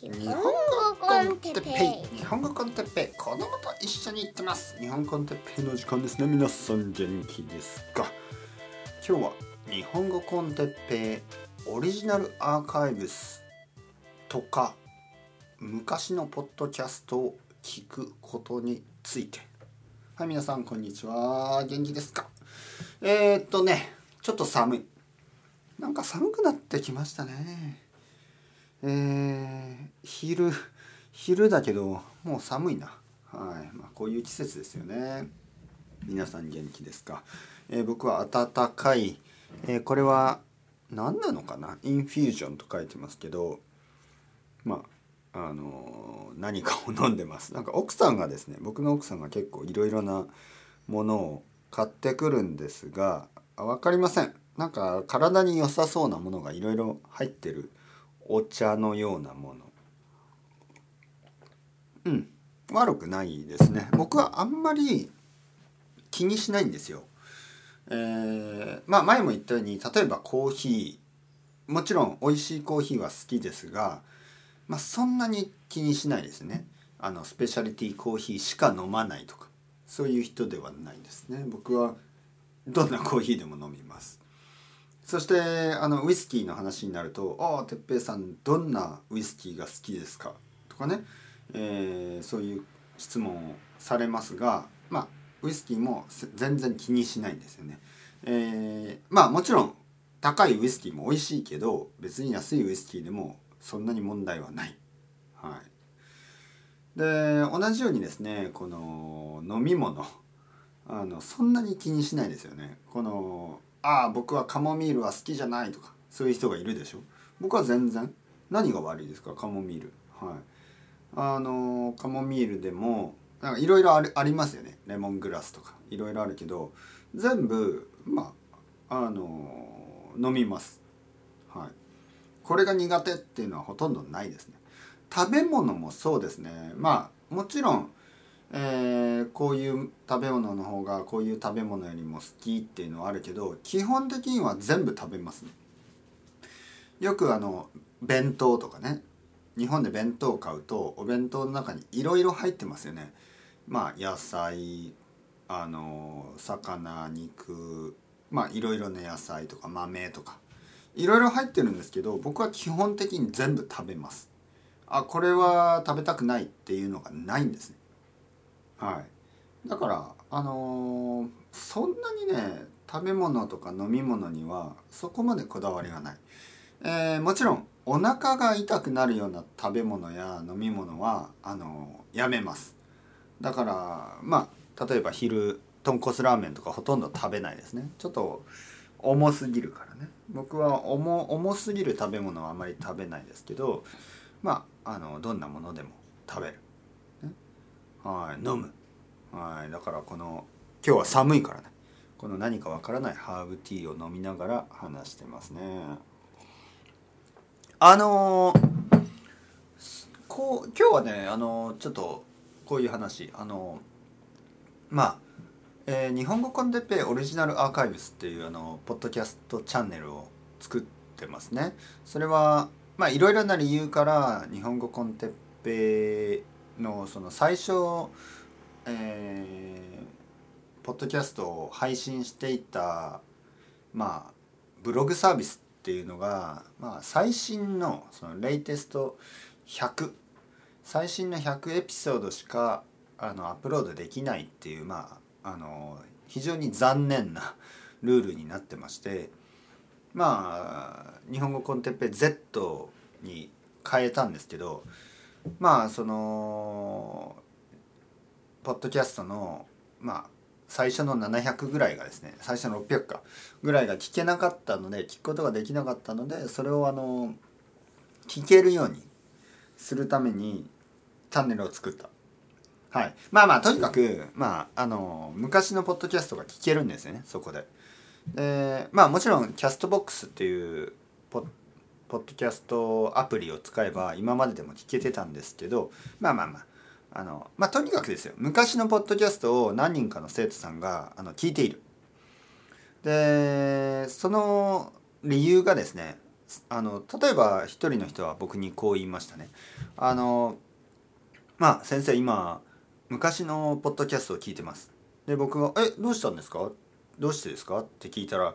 日本語コンテッペイ。日本語コンテッペイ。子供と一緒に行ってます。日本コンテッペイの時間ですね。皆さん元気ですか？今日は日本語コンテッペイオリジナルアーカイブスとか昔のポッドキャストを聞くことについて。はい皆さんこんにちは。元気ですか？えー、っとねちょっと寒い。なんか寒くなってきましたね。えー、昼昼だけどもう寒いな。はい。まあこういう季節ですよね。皆さん元気ですか、えー、僕は暖かい、えー、これは何なのかな？インフュージョンと書いてますけどまああのー、何かを飲んでます。なんか奥さんがですね僕の奥さんが結構いろいろなものを買ってくるんですが分かりません。なんか体に良さそうなものがいろいろ入ってるお茶のようなもの。うん。悪くないですね。僕はあんまり気にしないんですよ。えー、まあ前も言ったように例えばコーヒー。もちろん美味しいコーヒーは好きですがまあそんなに気にしないですね。あのスペシャリティコーヒーしか飲まないとか。そういう人ではないですね。僕はどんなコーヒーでも飲みます。そしてあのウイスキーの話になると「ああ哲平さんどんなウイスキーが好きですか?」とかね、えー、そういう質問をされますがまあウイスキーも全然気にしないんですよね。えー、まあもちろん高いウイスキーも美味しいけど別に安いウイスキーでもそんなに問題はない。はい、で同じようにですねこの飲み物あのそんなに気にしないですよね。このああ僕はカモミールは好きじゃないとかそういう人がいるでしょ僕は全然何が悪いですかカモミールはいあのカモミールでもいろいろありますよね。レモングラスとか。いろいろあるけど全部まああの飲みます。はい。これが苦手っていうのはほとんどないですね。食べ物もそうですね。まあもちろんえー、こういう食べ物の方がこういう食べ物よりも好きっていうのはあるけど基本的には全部食べますね。よくあの弁当とかね。日本で弁当を買うとお弁当の中にいろいろ入ってますよね。まあ野菜あの魚肉まあいろいろな野菜とか豆とかいろいろ入ってるんですけど僕は基本的に全部食べます。あこれは食べたくないっていうのがないんですね。はいだからあのー、そんなにね食べ物とか飲み物にはそこまでこだわりがない、えー、もちろんお腹が痛くなるような食べ物や飲み物はあの、やめます。だからまあ例えば昼豚骨ラーメンとかほとんど食べないですね。ちょっと重すぎるからね。僕は重すぎる食べ物はあまり食べないですけどまああのどんなものでも食べる。ね。はい。飲む。はい。だからこの今日は寒いからね。この何かわからないハーブティーを飲みながら話してますね。あのー、こう今日はねあのー、ちょっとこういう話あのー、まあえー、日本語コンテッペイオリジナルアーカイブスっていうあのポッドキャストチャンネルを作ってますね。それはまあいろいろな理由から日本語コンテッペイのその最初、えー、ポッドキャストを配信していたまあブログサービスっていうのが、まあ、最新のそのレイテスト100最新の100エピソードしかあのアップロードできないっていうまああの非常に残念なルールになってましてまあ日本語コンテッペ Z に変えたんですけどまあそのポッドキャストのまあ最初の700ぐらいがですね最初の600かぐらいが聞けなかったので聞くことができなかったのでそれをあの聞けるようにするためにチャンネルを作った。はい、まあまあとにかくまああの昔のポッドキャストが聞けるんですよねそこで。でまあもちろんキャストボックスっていうポッポッドキャストアプリを使えば今まででも聞けてたんですけどまあまあまああのまあとにかくですよ昔のポッドキャストを何人かの生徒さんがあの聞いているでその理由がですねあの例えば一人の人は僕にこう言いましたね。あのまあ先生今昔のポッドキャストを聞いてます。で僕が「えどうしたんですか？どうしてですか?」って聞いたら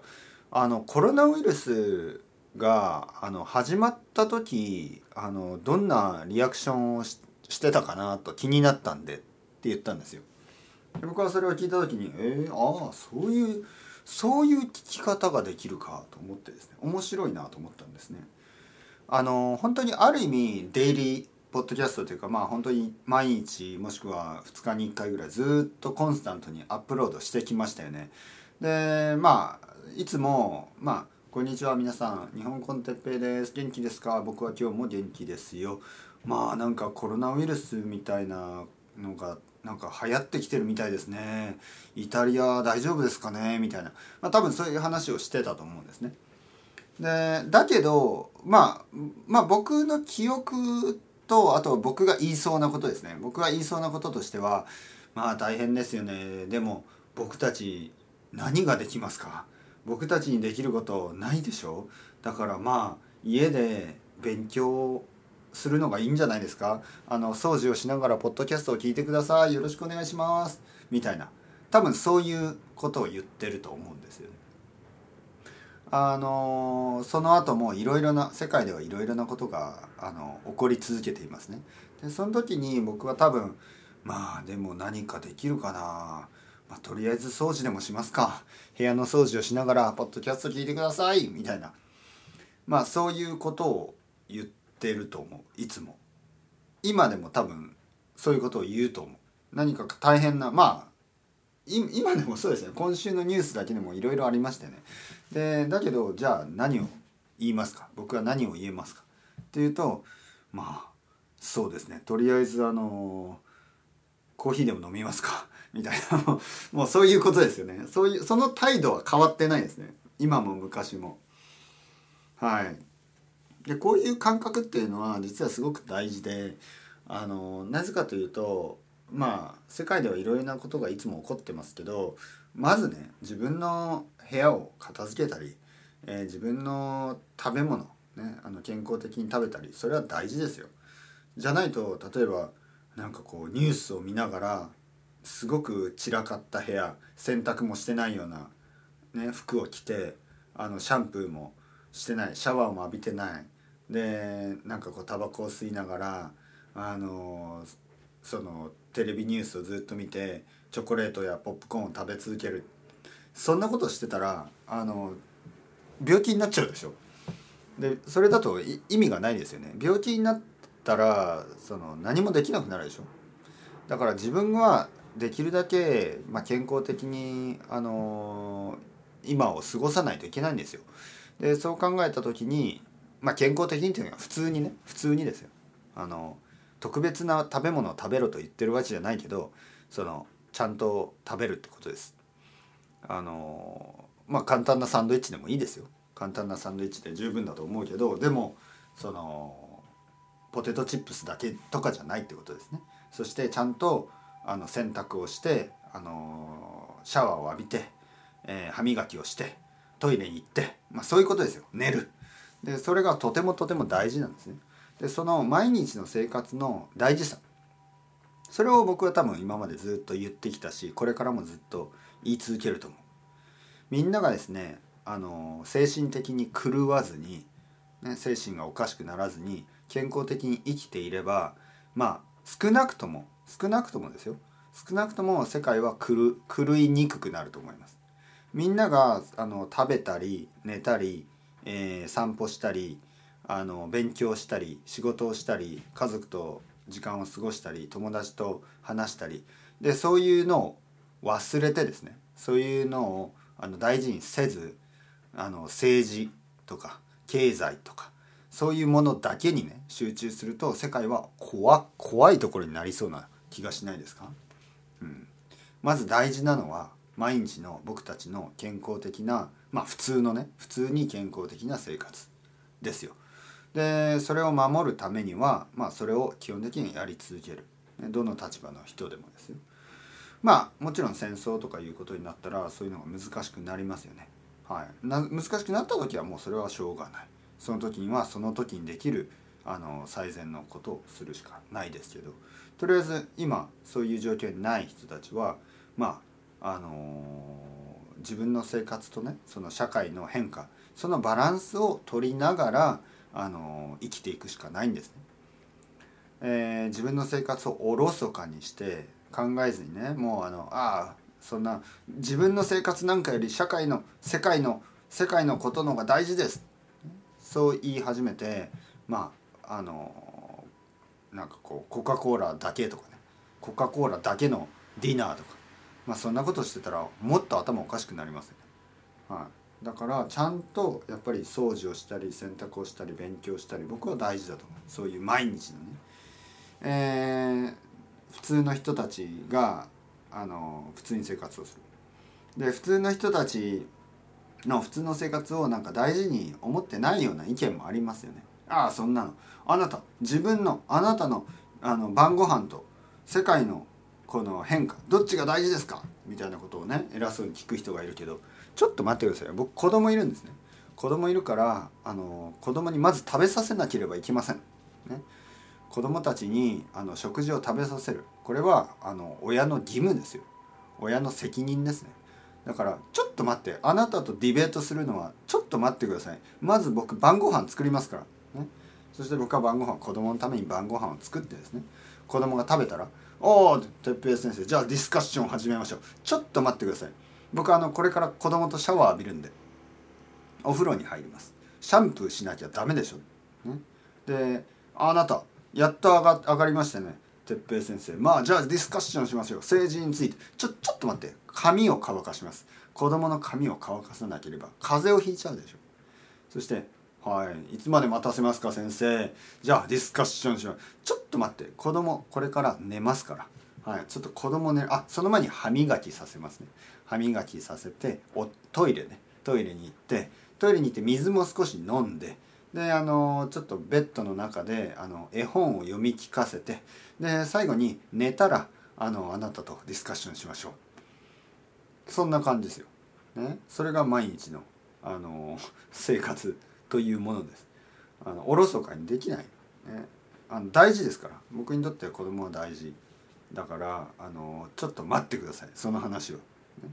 あのコロナウイルスがあの始まった時あのどんなリアクションをししてたかなと気になったんでって言ったんですよ。で僕はそれを聞いた時に「えー、ああそういうそういう聞き方ができるか」と思ってですね面白いなと思ったんですね。あの本当にある意味デイリーポッドキャストというかまあ本当に毎日もしくは2日に1回ぐらいずっとコンスタントにアップロードしてきましたよね。でまあいつもまあこんにちは皆さん日本コンテッペイです元気ですか？僕は今日も元気ですよまあなんかコロナウイルスみたいなのがなんか流行ってきてるみたいですね。イタリア大丈夫ですかね？みたいな、まあ、多分そういう話をしてたと思うんですね。でだけどまあまあ僕の記憶とあと僕が言いそうなことですね。僕が言いそうなこととしてはまあ大変ですよね。でも僕たち何ができますか？僕たちにできることないでしょ？だからまあ家で勉強するのがいいんじゃないですか？あの掃除をしながらポッドキャストを聞いてください。よろしくお願いします。みたいな。多分そういうことを言ってると思うんですよね。あのその後もいろいろな世界ではいろいろなことがあの起こり続けていますね。でその時に僕は多分まあでも何かできるかな、まあ、とりあえず掃除でもしますか。部屋の掃除をしながらポッドキャスト聞いてください。みたいな。まあそういうことを言ってると思う。いつも。今でも多分そういうことを言うと思う。何か大変なまあ今でもそうですね。今週のニュースだけでもいろいろありましたよね。でだけどじゃあ何を言いますか？僕は何を言えますか？っていうとまあそうですね。とりあえずあのコーヒーでも飲みますか？みたいな。もうそういうことですよね。そういうその態度は変わってないですね。今も昔も。はい。でこういう感覚っていうのは実はすごく大事であのなぜかというとまあ世界ではいろいろなことがいつも起こってますけどまずね自分の部屋を片付けたり、えー、自分の食べ物、ね、あの健康的に食べたりそれは大事ですよ。じゃないと例えばなんかこうニュースを見ながらすごく散らかった部屋洗濯もしてないような、ね、服を着てあのシャンプーもしてないシャワーも浴びてないでなんかこうタバコを吸いながらあのそのテレビニュースをずっと見てチョコレートやポップコーンを食べ続ける。そんなことしてたらあの病気になっちゃうでしょ。でそれだと意味がないですよね。病気になったらその何もできなくなるでしょ。だから自分はできるだけ、まあ、健康的にあの今を過ごさないといけないんですよ。でそう考えた時に、まあ、健康的にっていうのは普通にね普通にですよ。あの特別な食べ物を食べろと言ってるわけじゃないけどそのちゃんと食べるってことです。あのまあ簡単なサンドイッチでもいいですよ。簡単なサンドイッチで十分だと思うけどでもそのポテトチップスだけとかじゃないってことですね。そしてちゃんとあの洗濯をしてあのシャワーを浴びて、えー、歯磨きをしてトイレに行って、まあ、そういうことですよ。寝る。でそれがとてもとても大事なんですね。でその毎日の生活の大事さ。それを僕は多分今までずっと言ってきたしこれからもずっと言い続けると思う。みんながですねあの精神的に狂わずに、ね、精神がおかしくならずに健康的に生きていればまあ少なくとも少なくともですよ。少なくとも世界は狂狂いにくくなると思います。みんながあの食べたり寝たり、えー、散歩したりあの勉強したり仕事をしたり家族と時間を過ごしたり友達と話したりでそういうのを忘れてですねそういうのをあの大事にせずあの政治とか経済とかそういうものだけにね集中すると世界は怖怖いところになりそうな気がしないですか、うん、まず大事なのは毎日の僕たちの健康的なまあ普通のね普通に健康的な生活ですよ。でそれを守るためにはまあそれを基本的にやり続けるどの立場の人でもですよ。まあもちろん戦争とかいうことになったらそういうのが難しくなりますよね。はい、難しくなった時はもうそれはしょうがない。その時にはその時にできるあの最善のことをするしかないですけどとりあえず今そういう状況にない人たちはまああのー、自分の生活とねその社会の変化そのバランスを取りながら、あの、生きていくしかないんですね。えー、自分の生活をおろそかにして考えずにねもうあのああそんな自分の生活なんかより社会の世界の世界のことの方が大事ですそう言い始めてまああのなんかこうコカ・コーラだけとかねコカ・コーラだけのディナーとかまあそんなことしてたらもっと頭おかしくなりますよね。はい、だからちゃんとやっぱり掃除をしたり洗濯をしたり勉強したり僕は大事だと思うそういう毎日のね、えー、普通の人たちがあの普通に生活をする。で普通の人たちの普通の生活をなんか大事に思ってないような意見もありますよね。ああそんなのあなた自分のあなたのあの晩ご飯と世界のこの変化どっちが大事ですか？みたいなことをね偉そうに聞く人がいるけどちょっと待ってください僕子供いるんですね。子供いるからあの子供にまず食べさせなければいけません、ね、子供たちにあの食事を食べさせる。これはあの親の義務ですよ。親の責任ですね。だからちょっと待って。あなたとディベートするのはちょっと待ってください。まず僕晩ご飯作りますから。ね。そして僕は晩ご飯子供のために晩ご飯を作ってですね。子供が食べたら「おお哲平先生。じゃあディスカッション始めましょう。ちょっと待ってください。僕あのこれから子供とシャワー浴びるんでお風呂に入ります。シャンプーしなきゃダメでしょ、ね、であなたやっと上が上がりましたね哲平先生。まあじゃあディスカッションしましょう政治について。ちょちょっと待って。髪を乾かします。子供の髪を乾かさなければ風邪をひいちゃうでしょ。そしてはい。いつまで待たせますか先生。じゃあディスカッションしよう。ちょっと待って。子供これから寝ますから。はい。ちょっと子供ねあその前に歯磨きさせますね。歯磨きさせておトイレね。トイレに行ってトイレに行って水も少し飲んでであのちょっとベッドの中であの絵本を読み聞かせてで最後に寝たらあのあなたとディスカッションしましょう。そんな感じですよ。ね、それが毎日のあの生活。というものです。あのおろそかにできない、ね、あの大事ですから。僕にとっては子供は大事だからあのちょっと待ってください。その話は。ね。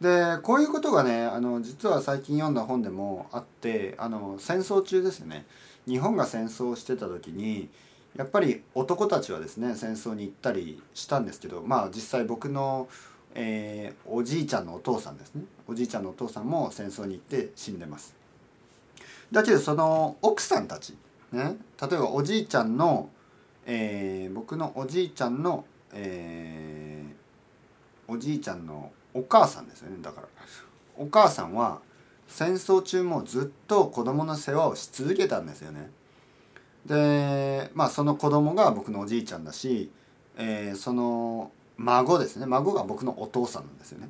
でこういうことがねあの実は最近読んだ本でもあってあの戦争中ですよね。日本が戦争してた時にやっぱり男たちはですね戦争に行ったりしたんですけどまあ実際僕の、えー、おじいちゃんのお父さんですね。おじいちゃんのお父さんも戦争に行って死んでます。だけどその奥さんたちね例えばおじいちゃんの、えー、僕のおじいちゃんの、えー、おじいちゃんのお母さんですよねだからお母さんは戦争中もずっと子供の世話をし続けたんですよね。でまあその子供が僕のおじいちゃんだし、えー、その孫ですね孫が僕のお父さんなんですよね。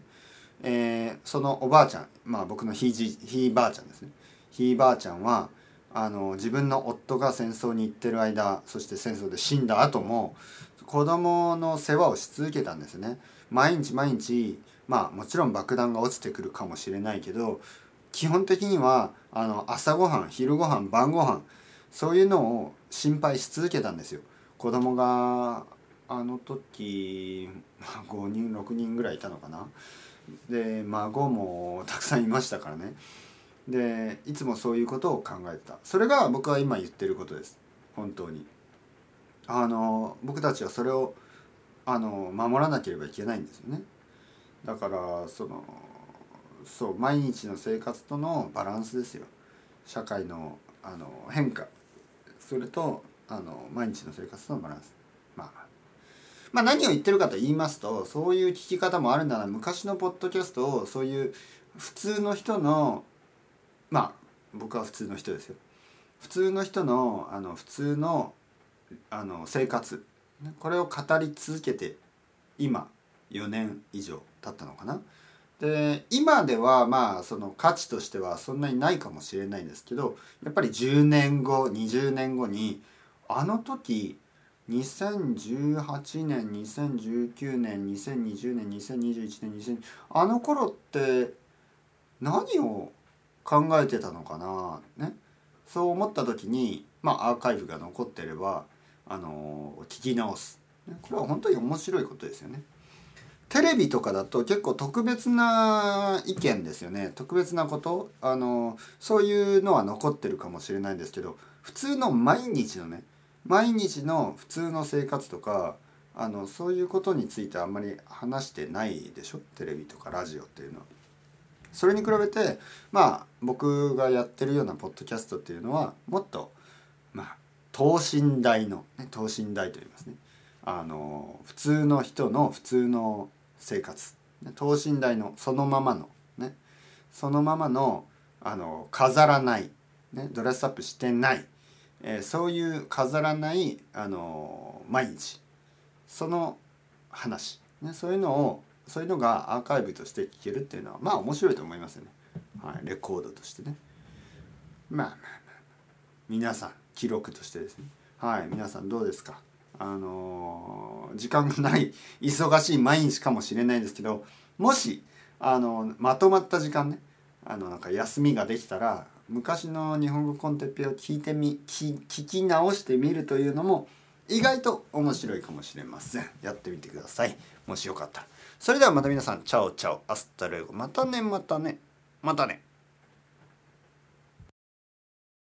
えー、そのおばあちゃんまあ僕のひいじひいばあちゃんですね。ひいばあちゃんはあの自分の夫が戦争に行ってる間そして戦争で死んだ後も子供の世話をし続けたんですね。毎日毎日まあもちろん爆弾が落ちてくるかもしれないけど基本的にはあの朝ごはん昼ごはん晩ごはんそういうのを心配し続けたんですよ。子供があの時5人6人ぐらいいたのかな。で孫もたくさんいましたからね。でいつもそういうことを考えてた。それが僕は今言ってることです。本当に。あの僕たちはそれをあの守らなければいけないんですよね。だからそのそう毎日の生活とのバランスですよ。社会のあの変化。それとあの毎日の生活とのバランス、まあ、まあ何を言ってるかと言いますとそういう聞き方もあるなら昔のポッドキャストをそういう普通の人のまあ僕は普通の人ですよ普通の人のあの普通のあの生活これを語り続けて今4年以上経ったのかな。で今ではまあその価値としてはそんなにないかもしれないんですけどやっぱり10年後20年後にあの時2018年2019年2020年2021年2000あの頃って何を考えてたのかなねそう思った時にまあアーカイブが残ってればあの聞き直すねこれは本当に面白いことですよね。テレビとかだと結構特別な意見ですよね特別なことあのそういうのは残ってるかもしれないんですけど普通の毎日のね毎日の普通の生活とかあのそういうことについてあんまり話してないでしょ？テレビとかラジオっていうのは。それに比べてまあ僕がやってるようなポッドキャストっていうのはもっとまあ等身大の、ね、等身大と言いますね。あの普通の人の普通の生活。等身大のそのままのね。そのままのあの飾らない、ね、ドレスアップしてない、えー、そういう飾らないあの毎日。その話、ね、そういうのをそういうのがアーカイブとして聞けるっていうのはまあ面白いと思いますよね、はい、レコードとしてね。まあまあまあ皆さん記録としてですね。はい皆さんどうですか？あの時間がない忙しい毎日かもしれないですけどもしあのまとまった時間ねあのなんか休みができたら昔の日本語 con Teppei を聞いてみ聞き直してみるというのも意外と面白いかもしれません。やってみてください。もしよかったら。それではまた皆さん chao chao hasta luego。またねまたね。またね。